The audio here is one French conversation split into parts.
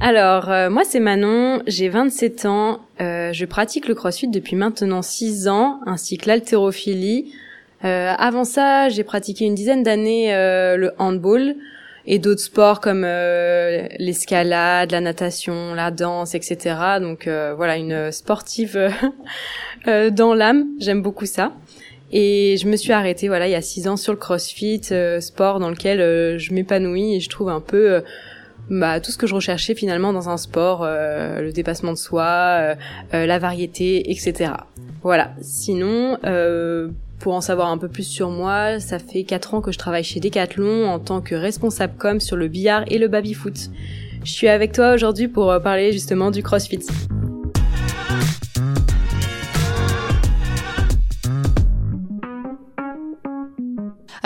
Alors, euh, moi c'est Manon, j'ai 27 ans, euh, je pratique le crossfit depuis maintenant 6 ans, ainsi que l'haltérophilie. Euh, avant ça, j'ai pratiqué une dizaine d'années le handball et d'autres sports comme l'escalade, la natation, la danse, etc. Donc voilà, une sportive dans l'âme, j'aime beaucoup ça. Et je me suis arrêtée voilà il y a six ans sur le CrossFit, sport dans lequel je m'épanouis et je trouve un peu bah, tout ce que je recherchais finalement dans un sport, euh, le dépassement de soi, euh, euh, la variété, etc. Voilà. Sinon, pour en savoir un peu plus sur moi, ça fait 4 ans que je travaille chez Decathlon en tant que responsable com sur le billard et le baby-foot. Je suis avec toi aujourd'hui pour parler justement du CrossFit.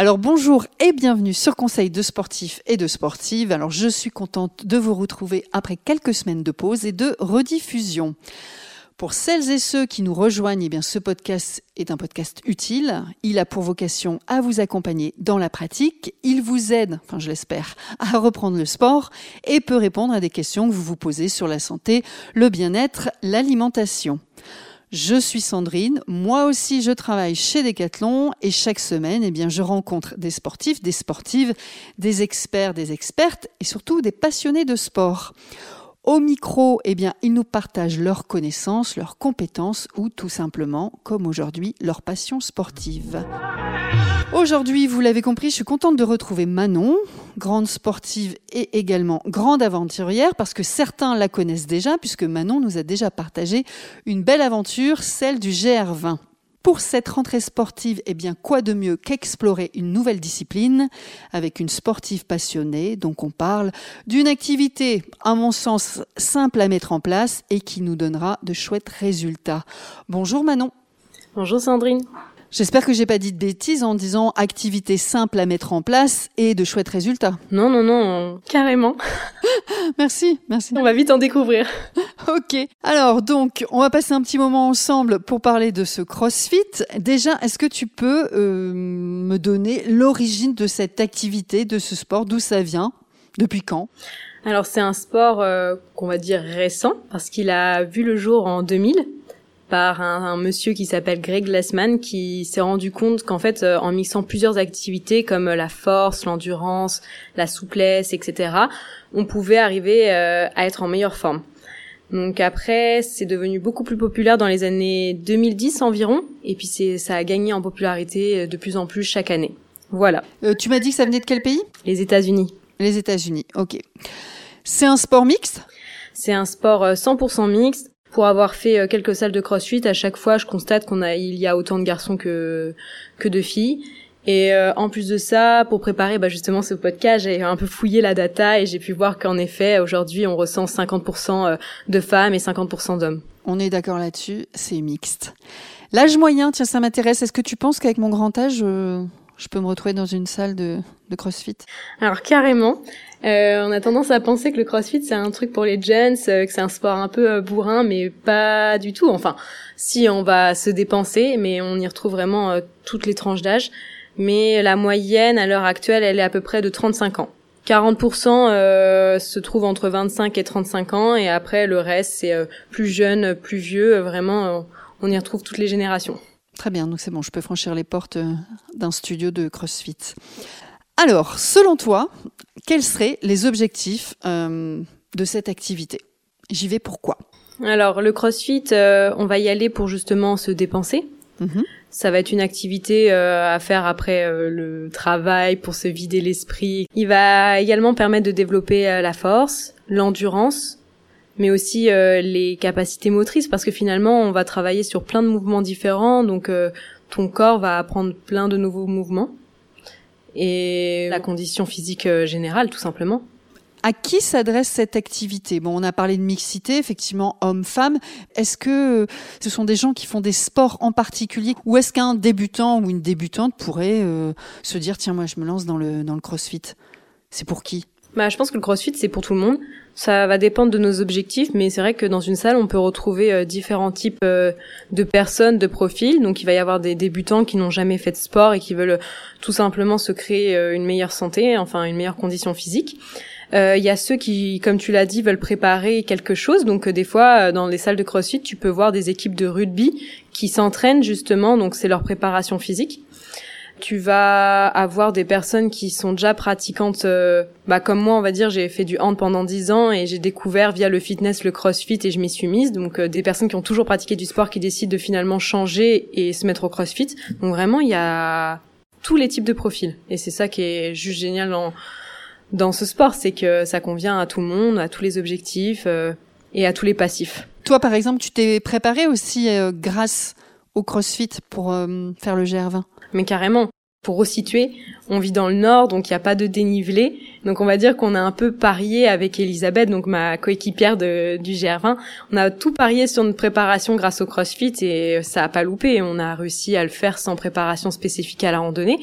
Alors bonjour et bienvenue sur Conseil de sportifs et de sportives. Alors je suis contente de vous retrouver après quelques semaines de pause et de rediffusion. Pour celles et ceux qui nous rejoignent, eh bien ce podcast est un podcast utile. Il a pour vocation à vous accompagner dans la pratique. Il vous aide, enfin je l'espère, à reprendre le sport et peut répondre à des questions que vous vous posez sur la santé, le bien-être, l'alimentation. Je suis Sandrine, moi aussi je travaille chez Decathlon et chaque semaine, eh bien, je rencontre des sportifs, des sportives, des experts, des expertes et surtout des passionnés de sport. Au micro, eh bien, ils nous partagent leurs connaissances, leurs compétences ou tout simplement, comme aujourd'hui, leur passion sportive. Aujourd'hui, vous l'avez compris, je suis contente de retrouver Manon, grande sportive et également grande aventurière, parce que certains la connaissent déjà, puisque Manon nous a déjà partagé une belle aventure, celle du GR20. Pour cette rentrée sportive, eh bien, quoi de mieux qu'explorer une nouvelle discipline avec une sportive passionnée. Donc, on parle d'une activité, à mon sens, simple à mettre en place et qui nous donnera de chouettes résultats. Bonjour Manon. Bonjour Sandrine. J'espère que j'ai pas dit de bêtises en disant activité simple à mettre en place et de chouettes résultats. Non, non, non, carrément. merci, merci. On va vite en découvrir. ok. Alors, donc, on va passer un petit moment ensemble pour parler de ce CrossFit. Déjà, est-ce que tu peux euh, me donner l'origine de cette activité, de ce sport, d'où ça vient, depuis quand? Alors c'est un sport euh, qu'on va dire récent parce qu'il a vu le jour en 2000 par un, monsieur qui s'appelle Greg Glassman qui s'est rendu compte qu'en fait euh, en mixant plusieurs activités comme la force, l'endurance, la souplesse, etc., on pouvait arriver euh, à être en meilleure forme. Donc après, c'est devenu beaucoup plus populaire dans les années 2010 environ, et puis c'est ça a gagné en popularité euh, de plus en plus chaque année. Voilà. tu m'as dit que ça venait de quel pays? Les États-Unis. Les États-Unis, ok. C'est un sport mixte? C'est un sport 100% mixte pour avoir fait euh, quelques salles de CrossFit, à chaque fois, je constate qu'on a, il y a autant de garçons que que de filles. Et euh, en plus de ça, pour préparer bah, justement ce podcast, j'ai un peu fouillé la data et j'ai pu voir qu'en effet, aujourd'hui, on ressent 50% euh, de femmes et 50% d'hommes. On est d'accord là-dessus, c'est mixte. L'âge moyen, tiens, ça m'intéresse. Est-ce que tu penses qu'avec mon grand âge, je peux me retrouver dans une salle de, de CrossFit Alors carrément. Euh, on a tendance à penser que le CrossFit c'est un truc pour les jeunes, euh, que c'est un sport un peu euh, bourrin, mais pas du tout. Enfin, si on va se dépenser, mais on y retrouve vraiment toutes les tranches d'âge. Mais la moyenne à l'heure actuelle, elle est à peu près de 35 ans. 40% se trouve entre 25 et 35 ans, et après le reste c'est plus jeune, plus vieux. vraiment, on y retrouve toutes les générations. Très bien, donc c'est bon, je peux franchir les portes d'un studio de CrossFit. Alors, selon toi, quels seraient les objectifs euh, de cette activité? J'y vais pourquoi Alors, le CrossFit, euh, on va y aller pour justement se dépenser. Mhm. Ça va être une activité euh, à faire après le travail pour se vider l'esprit. Il va également permettre de développer la force, l'endurance, mais aussi les capacités motrices parce que finalement on va travailler sur plein de mouvements différents donc ton corps va apprendre plein de nouveaux mouvements. Et la condition physique euh, générale, tout simplement. À qui s'adresse cette activité? Bon, on a parlé de mixité, effectivement, hommes-femmes. Est-ce que ce sont des gens qui font des sports en particulier? Ou est-ce qu'un débutant ou une débutante pourrait euh, se dire, tiens, moi, je me lance dans le, dans le crossfit? C'est pour qui? Bah, je pense que le crossfit, c'est pour tout le monde. Ça va dépendre de nos objectifs, mais c'est vrai que dans une salle, on peut retrouver euh, différents types euh, de personnes, de profils. Donc, il va y avoir des débutants qui n'ont jamais fait de sport et qui veulent tout simplement se créer euh, une meilleure santé, enfin une meilleure condition physique. Il y a ceux qui, comme tu l'as dit, veulent préparer quelque chose. Donc des fois, dans les salles de CrossFit, tu peux voir des équipes de rugby qui s'entraînent justement. Donc c'est leur préparation physique tu vas avoir des personnes qui sont déjà pratiquantes, euh, bah comme moi, on va dire, j'ai fait du hand pendant 10 ans et j'ai découvert via le fitness le crossfit et je m'y suis mise. Donc euh, des personnes qui ont toujours pratiqué du sport qui décident de finalement changer et se mettre au crossfit. Donc vraiment, il y a tous les types de profils et c'est ça qui est juste génial dans ce sport, c'est que ça convient à tout le monde, à tous les objectifs euh, et à tous les passifs. Toi, par exemple, tu t'es préparé aussi grâce au CrossFit pour faire le GR20 mais carrément. Pour resituer, on vit dans le nord, donc il n'y a pas de dénivelé. Donc on va dire qu'on a un peu parié avec Elisabeth, donc ma coéquipière de, du GR20. On a tout parié sur notre préparation grâce au CrossFit et ça a pas loupé. On a réussi à le faire sans préparation spécifique à la randonnée.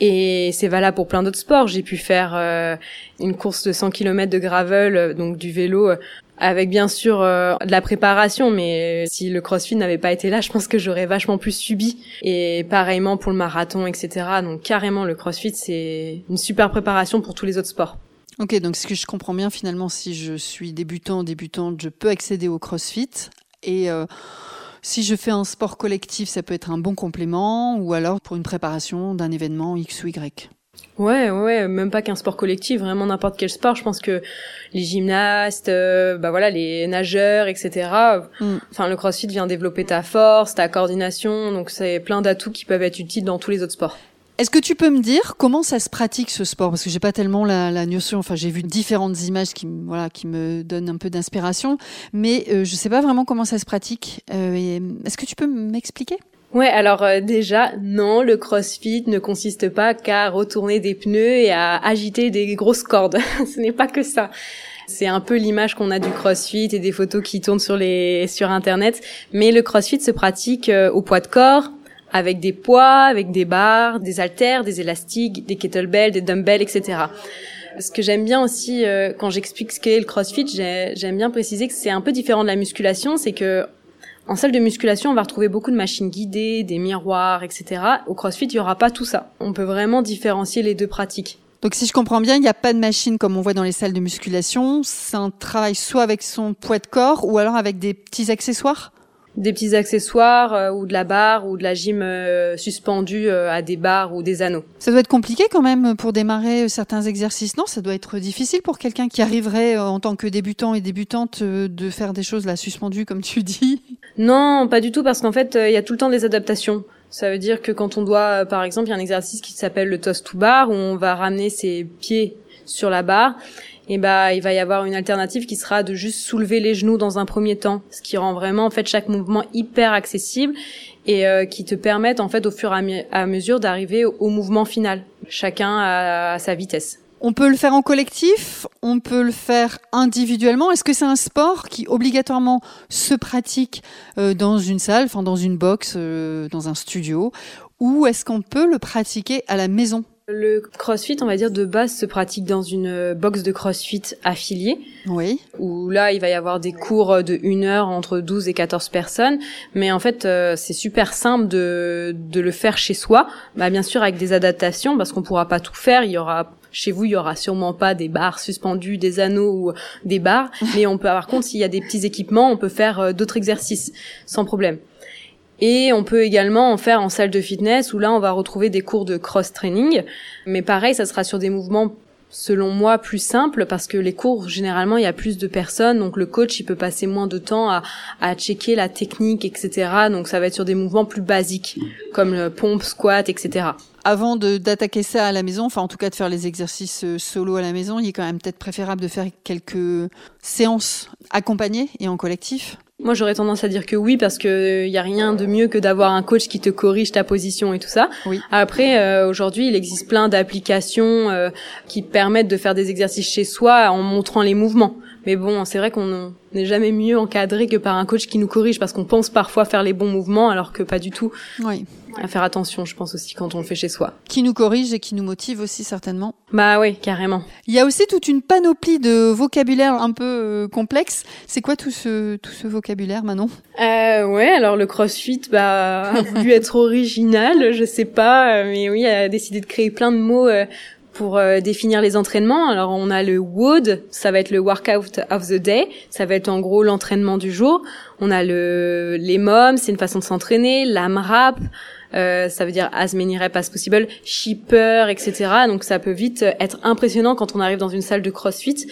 Et c'est valable pour plein d'autres sports. J'ai pu faire euh, une course de 100 km de gravel, euh, donc du vélo, euh, avec bien sûr euh, de la préparation, mais si le CrossFit n'avait pas été là, je pense que j'aurais vachement plus subi. Et pareillement pour le marathon, etc. Donc carrément, le CrossFit, c'est une super préparation pour tous les autres sports. Ok, donc ce que je comprends bien finalement, si je suis débutant, débutante, je peux accéder au CrossFit et euh, si je fais un sport collectif, ça peut être un bon complément ou alors pour une préparation d'un événement X ou Y. Ouais, ouais, même pas qu'un sport collectif, vraiment n'importe quel sport. Je pense que les gymnastes, euh, bah voilà, les nageurs, etc. Mm. Enfin, le CrossFit vient développer ta force, ta coordination, donc c'est plein d'atouts qui peuvent être utiles dans tous les autres sports. Est-ce que tu peux me dire comment ça se pratique ce sport? Parce que j'ai pas tellement la, la notion. Enfin, j'ai vu différentes images qui, voilà, qui me donnent un peu d'inspiration, mais euh, je sais pas vraiment comment ça se pratique. Euh, Est-ce que tu peux m'expliquer? Ouais, alors euh, déjà, non, le crossfit ne consiste pas qu'à retourner des pneus et à agiter des grosses cordes. Ce n'est pas que ça. C'est un peu l'image qu'on a du crossfit et des photos qui tournent sur les sur internet, mais le crossfit se pratique euh, au poids de corps, avec des poids, avec des barres, des haltères, des élastiques, des kettlebells, des dumbbells, etc. Ce que j'aime bien aussi euh, quand j'explique ce qu'est le CrossFit, j'aime bien préciser que c'est un peu différent de la musculation, c'est que en salle de musculation, on va retrouver beaucoup de machines guidées, des miroirs, etc. Au CrossFit, il y aura pas tout ça. On peut vraiment différencier les deux pratiques. Donc si je comprends bien, il n'y a pas de machine comme on voit dans les salles de musculation. C'est un travail soit avec son poids de corps ou alors avec des petits accessoires? Des petits accessoires euh, ou de la barre ou de la gym euh, suspendue euh, à des barres ou des anneaux. Ça doit être compliqué quand même pour démarrer certains exercices, non? Ça doit être difficile pour quelqu'un qui arriverait en tant que débutant et débutante de faire des choses là suspendues comme tu dis Non, pas du tout parce qu'en fait il y a tout le temps des adaptations. Ça veut dire que quand on doit, par exemple, il y a un exercice qui s'appelle le toast to bar où on va ramener ses pieds sur la barre et bah il va y avoir une alternative qui sera de juste soulever les genoux dans un premier temps, ce qui rend vraiment en fait chaque mouvement hyper accessible et euh, qui te permettent en fait au fur et à, mesure d'arriver au, mouvement final, chacun à, sa vitesse. On peut le faire en collectif, on peut le faire individuellement. Est-ce que c'est un sport qui obligatoirement se pratique euh, dans une salle, enfin dans une box, euh, dans un studio, ou est-ce qu'on peut le pratiquer à la maison? Le crossfit, on va dire, de base se pratique dans une box de crossfit affiliée. Oui. Où là, il va y avoir des cours de une heure entre 12 et 14 personnes. Mais en fait, euh, c'est super simple de, de le faire chez soi. Bah, bien sûr, avec des adaptations, parce qu'on pourra pas tout faire. Il y aura chez vous, il y aura sûrement pas des barres suspendues, des anneaux ou des barres, mais on peut, par contre, s'il y a des petits équipements, on peut faire euh, d'autres exercices sans problème. Et on peut également en faire en salle de fitness où là on va retrouver des cours de cross training. Mais pareil, ça sera sur des mouvements selon moi plus simples parce que les cours généralement il y a plus de personnes donc le coach il peut passer moins de temps à, à checker la technique etc donc ça va être sur des mouvements plus basiques comme le pompe squat etc avant d'attaquer ça à la maison, enfin en tout cas de faire les exercices euh, solo à la maison, il est quand même peut-être préférable de faire quelques séances accompagnées et en collectif. Moi, j'aurais tendance à dire que oui, parce que il y a rien de mieux que d'avoir un coach qui te corrige ta position et tout ça. Oui. Après, euh, aujourd'hui, il existe plein d'applications euh, qui permettent de faire des exercices chez soi en montrant les mouvements. Mais bon, c'est vrai qu'on n'est jamais mieux encadré que par un coach qui nous corrige, parce qu'on pense parfois faire les bons mouvements, alors que pas du tout. Oui à faire attention, je pense aussi quand on le fait chez soi. Qui nous corrige et qui nous motive aussi certainement. Bah oui, carrément. Il y a aussi toute une panoplie de vocabulaire un peu euh, complexe. C'est quoi tout ce tout ce vocabulaire, Manon? Euh, Ouais, alors le CrossFit, bah a voulu être original, je sais pas, euh, mais oui, a décidé de créer plein de mots. Euh, pour euh, définir les entraînements. Alors on a le WOD, ça va être le workout of the day, ça va être en gros l'entraînement du jour. On a le les MOM, c'est une façon de s'entraîner, l'AMRAP, euh, ça veut dire as many reps as possible, shipper, etc. Donc ça peut vite être impressionnant quand on arrive dans une salle de CrossFit.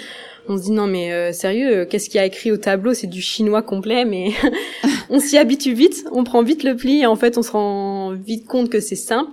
On se dit non mais euh, sérieux, qu'est-ce qu'il y a écrit au tableau? C'est du chinois complet, mais on s'y habitue vite, on prend vite le pli et en fait on se rend vite compte que c'est simple.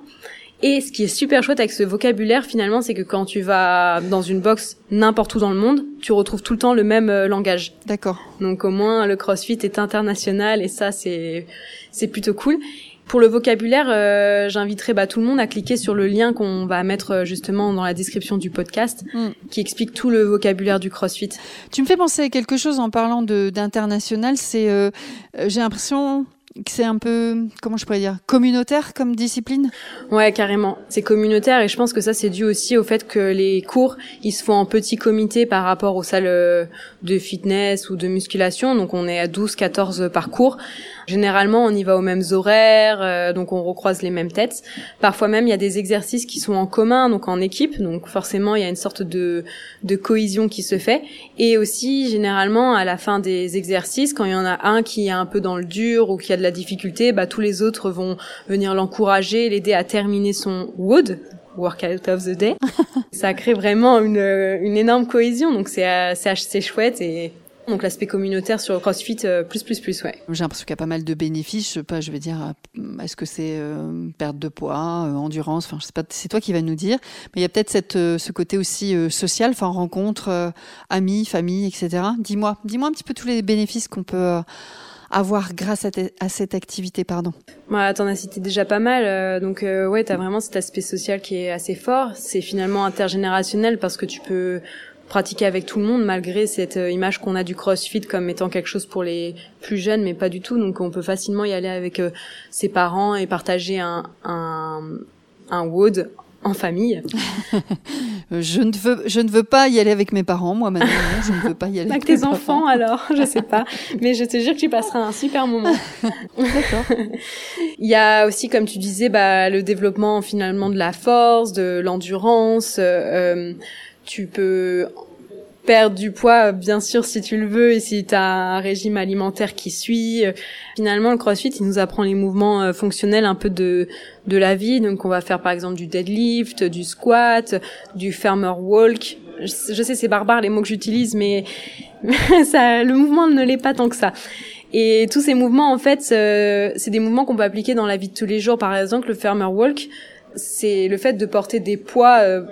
Et ce qui est super chouette avec ce vocabulaire finalement, c'est que quand tu vas dans une box n'importe où dans le monde, tu retrouves tout le temps le même euh, langage. D'accord. Donc au moins le CrossFit est international et ça c'est c'est plutôt cool. Pour le vocabulaire, euh, j'inviterai bah, tout le monde à cliquer sur le lien qu'on va mettre euh, justement dans la description du podcast, Mm. qui explique tout le vocabulaire du CrossFit. Tu me fais penser à quelque chose en parlant de d'international. C'est, euh, j'ai l'impression c'est un peu, comment je pourrais dire, communautaire comme discipline? Ouais, carrément. C'est communautaire et je pense que ça c'est dû aussi au fait que les cours ils se font en petits comités par rapport aux salles de fitness ou de musculation. Donc on est à 12, 14 par cours. Généralement, on y va aux mêmes horaires, euh, donc on recroise les mêmes têtes. Parfois même, il y a des exercices qui sont en commun, donc en équipe. Donc forcément, il y a une sorte de, de cohésion qui se fait. Et aussi, généralement, à la fin des exercices, quand il y en a un qui est un peu dans le dur ou qui a de la difficulté, bah, tous les autres vont venir l'encourager, l'aider à terminer son WOD, Workout of the Day. Ça crée vraiment une, une énorme cohésion, donc c'est euh, c'est assez chouette et donc l'aspect communautaire sur CrossFit euh, plus plus plus ouais. J'ai l'impression qu'il y a pas mal de bénéfices. Je sais pas, je vais dire, euh, est-ce que c'est euh, perte de poids, euh, endurance Enfin, je sais pas. C'est toi qui vas nous dire. Mais il y a peut-être cette, euh, ce côté aussi euh, social, enfin rencontre, euh, amis, famille, etc. Dis-moi, dis-moi un petit peu tous les bénéfices qu'on peut euh, avoir grâce à, à cette activité, pardon. Bah, t'en as cité déjà pas mal, euh, donc euh, ouais, t'as vraiment cet aspect social qui est assez fort. C'est finalement intergénérationnel parce que tu peux pratiquer avec tout le monde malgré cette euh, image qu'on a du CrossFit comme étant quelque chose pour les plus jeunes, mais pas du tout. Donc on peut facilement y aller avec euh, ses parents et partager un un, un WOD en famille. Je ne veux, je ne veux pas y aller avec mes parents, moi maintenant. je ne veux pas y aller Avec tes enfants alors, je sais pas, mais je te jure que tu passeras un super moment. D'accord. Il y a aussi, comme tu disais, bah, le développement finalement de la force, de l'endurance. euh, euh, tu peux perdre du poids, bien sûr, si tu le veux, et si tu as un régime alimentaire qui suit. Finalement, le CrossFit, il nous apprend les mouvements euh, fonctionnels un peu de de la vie. Donc, on va faire par exemple du deadlift, du squat, du farmer walk. Je je sais, c'est barbare les mots que j'utilise, mais ça, le mouvement ne l'est pas tant que ça. Et tous ces mouvements, en fait, euh, c'est des mouvements qu'on peut appliquer dans la vie de tous les jours. Par exemple, le farmer walk, c'est le fait de porter des poids euh,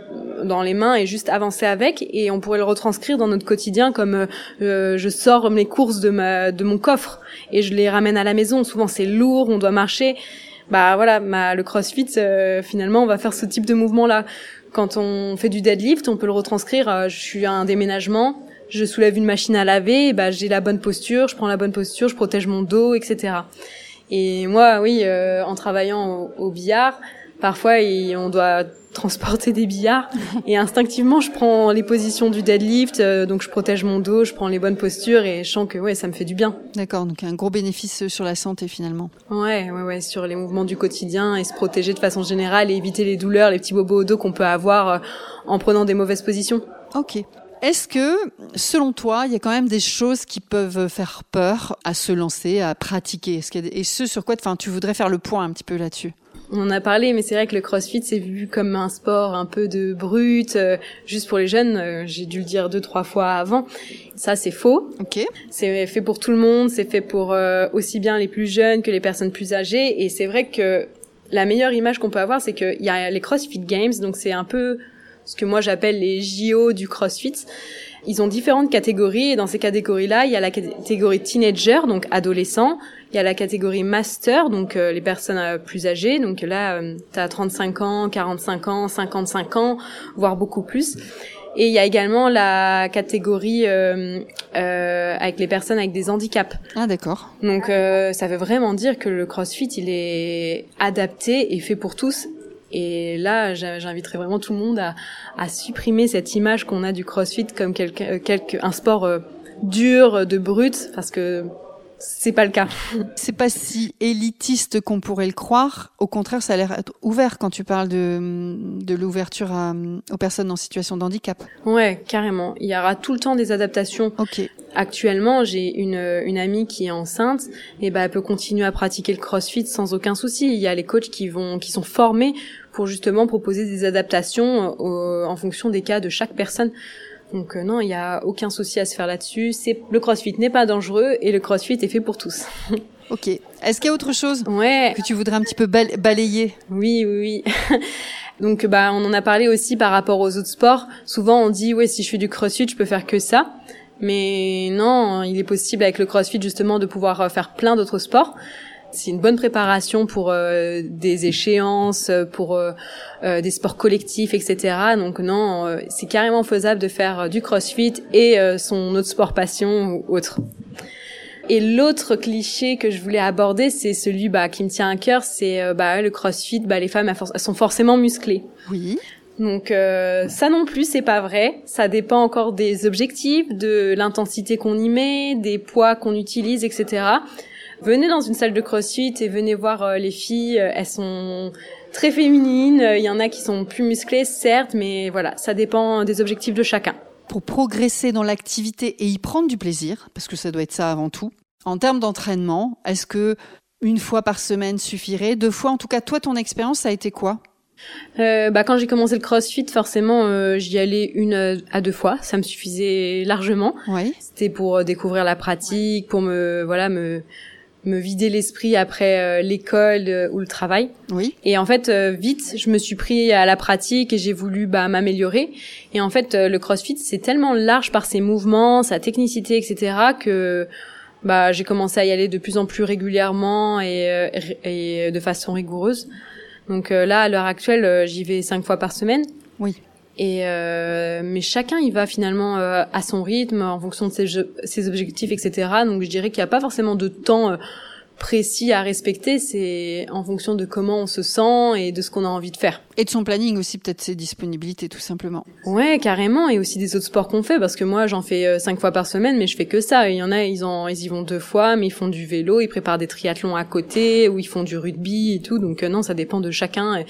dans les mains et juste avancer avec. Et on pourrait le retranscrire dans notre quotidien comme euh, euh, je sors mes courses de ma de mon coffre et je les ramène à la maison. Souvent, c'est lourd, on doit marcher. Bah voilà, ma, le CrossFit, euh, finalement, on va faire ce type de mouvement-là. Quand on fait du deadlift, on peut le retranscrire. euh, je suis à un déménagement, je soulève une machine à laver, bah j'ai la bonne posture, je prends la bonne posture, je protège mon dos, etc. Et moi, oui, euh, en travaillant au, au billard, parfois on doit transporter des billards et instinctivement je prends les positions du deadlift, euh, donc je protège mon dos, je prends les bonnes postures et je sens que ouais ça me fait du bien. D'accord. Donc un gros bénéfice sur la santé finalement. Ouais, ouais, ouais, sur les mouvements du quotidien et se protéger de façon générale et éviter les douleurs, les petits bobos au dos qu'on peut avoir euh, en prenant des mauvaises positions. Ok. Est-ce que, selon toi, il y a quand même des choses qui peuvent faire peur à se lancer, à pratiquer? Est-ce qu'il y a des- Et ce sur quoi enfin, tu voudrais faire le point un petit peu là-dessus? On en a parlé, mais c'est vrai que le CrossFit c'est vu comme un sport un peu de brut, euh, juste pour les jeunes. euh, J'ai dû le dire deux trois fois avant. Ça c'est faux. Ok. C'est fait pour tout le monde. C'est fait pour euh, aussi bien les plus jeunes que les personnes plus âgées. Et c'est vrai que la meilleure image qu'on peut avoir, c'est qu'il y a les CrossFit Games. Donc c'est un peu ce que moi j'appelle les JO du CrossFit. Ils ont différentes catégories et dans ces catégories-là, il y a la catégorie teenager, donc adolescent. Il y a la catégorie master, donc euh, les personnes euh, plus âgées. Donc là, euh, t'as 35 ans, 45 ans, 55 ans, voire beaucoup plus. Et il y a également la catégorie euh, euh, avec les personnes avec des handicaps. Ah d'accord. Donc euh, ça veut vraiment dire que le CrossFit, il est adapté et fait pour tous. Et là, j'inviterais vraiment tout le monde à, à supprimer cette image qu'on a du CrossFit comme quelque, euh, quelque, un sport euh, dur, de brut, parce que c'est pas le cas. C'est pas si élitiste qu'on pourrait le croire. Au contraire, ça a l'air ouvert quand tu parles de, de l'ouverture aux personnes en situation de handicap. Ouais, carrément. Il y aura tout le temps des adaptations. Ok. Actuellement, j'ai une, une amie qui est enceinte, et bah elle peut continuer à pratiquer le CrossFit sans aucun souci. Il y a les coachs qui vont, qui sont formés pour justement proposer des adaptations euh, en fonction des cas de chaque personne. Donc euh, non, il n'y a aucun souci à se faire là-dessus. C'est le CrossFit n'est pas dangereux et le CrossFit est fait pour tous. ok. Est-ce qu'il y a autre chose ouais. que tu voudrais un petit peu balayer? Oui, oui, oui. Donc bah on en a parlé aussi par rapport aux autres sports. Souvent on dit ouais si je fais du CrossFit je peux faire que ça. Mais non, il est possible avec le CrossFit justement de pouvoir euh, faire plein d'autres sports. C'est une bonne préparation pour euh, des échéances, pour euh, euh, des sports collectifs, etc. Donc non, c'est carrément faisable de faire du CrossFit et son autre sport passion ou autre. Et l'autre cliché que je voulais aborder, c'est celui bah, qui me tient à cœur, c'est bah, le CrossFit. Bah, les femmes sont forcément musclées. Oui. Donc ça non plus, c'est pas vrai. Ça dépend encore des objectifs, de l'intensité qu'on y met, des poids qu'on utilise, etc venez dans une salle de crossfit et venez voir euh, les filles. Euh, elles sont très féminines. Il y en a qui sont plus musclées, certes, mais voilà, ça dépend des objectifs de chacun. Pour progresser dans l'activité et y prendre du plaisir, parce que ça doit être ça avant tout, en termes d'entraînement, est-ce que une fois par semaine suffirait? Deux fois En tout cas, toi, ton expérience, ça a été quoi? Euh, bah, quand j'ai commencé le CrossFit, forcément, euh, j'y allais une à deux fois. Ça me suffisait largement. Oui. C'était pour découvrir la pratique, pour me voilà me me vider l'esprit après euh, l'école euh, ou le travail. Oui. Et en fait, euh, vite, je me suis pris à la pratique et j'ai voulu bah, m'améliorer. Et en fait, le CrossFit, c'est tellement large par ses mouvements, sa technicité, etc., que bah, j'ai commencé à y aller de plus en plus régulièrement et, et de façon rigoureuse. Donc là, à l'heure actuelle, j'y vais cinq fois par semaine. Oui. Et euh, mais chacun il va finalement euh, à son rythme en fonction de ses, ses objectifs etc. Donc je dirais qu'il n'y a pas forcément de temps euh, précis à respecter. C'est en fonction de comment on se sent et de ce qu'on a envie de faire. Et de son planning aussi peut-être ses disponibilités tout simplement. Ouais carrément et aussi des autres sports qu'on fait parce que moi j'en fais euh, cinq fois par semaine mais je fais que ça. Il y en a ils en ils y vont deux fois mais ils font du vélo, ils préparent des triathlons à côté ou ils font du rugby et tout. Donc non ça dépend de chacun.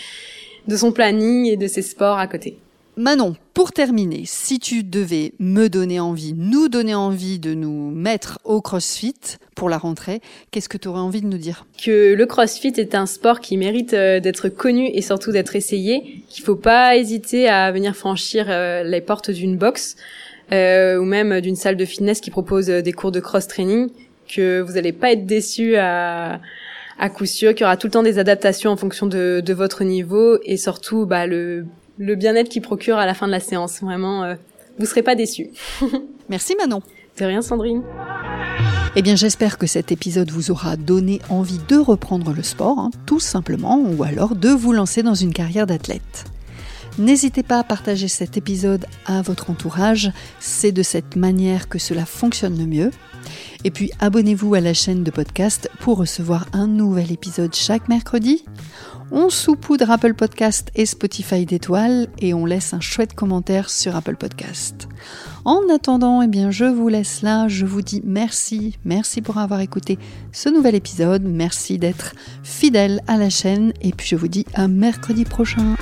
de son planning et de ses sports à côté. Manon, pour terminer, si tu devais me donner envie, nous donner envie de nous mettre au CrossFit pour la rentrée, qu'est-ce que tu aurais envie de nous dire? Que le CrossFit est un sport qui mérite euh, d'être connu et surtout d'être essayé, qu'il faut pas hésiter à venir franchir euh, les portes d'une box euh, ou même d'une salle de fitness qui propose des cours de cross-training, que vous n'allez pas être déçu à à coup sûr, qu'il y aura tout le temps des adaptations en fonction de, de votre niveau et surtout bah, le le bien-être qu'il procure à la fin de la séance. Vraiment, euh, vous serez pas déçus. Merci Manon. De rien Sandrine. Eh bien, j'espère que cet épisode vous aura donné envie de reprendre le sport, hein, tout simplement, ou alors de vous lancer dans une carrière d'athlète. N'hésitez pas à partager cet épisode à votre entourage, c'est de cette manière que cela fonctionne le mieux. Et puis abonnez-vous à la chaîne de podcast pour recevoir un nouvel épisode chaque mercredi. On saupoudre Apple Podcast et Spotify d'étoiles et on laisse un chouette commentaire sur Apple Podcast. En attendant, eh bien, je vous laisse là. Je vous dis merci. Merci pour avoir écouté ce nouvel épisode. Merci d'être fidèle à la chaîne. Et puis, je vous dis à mercredi prochain.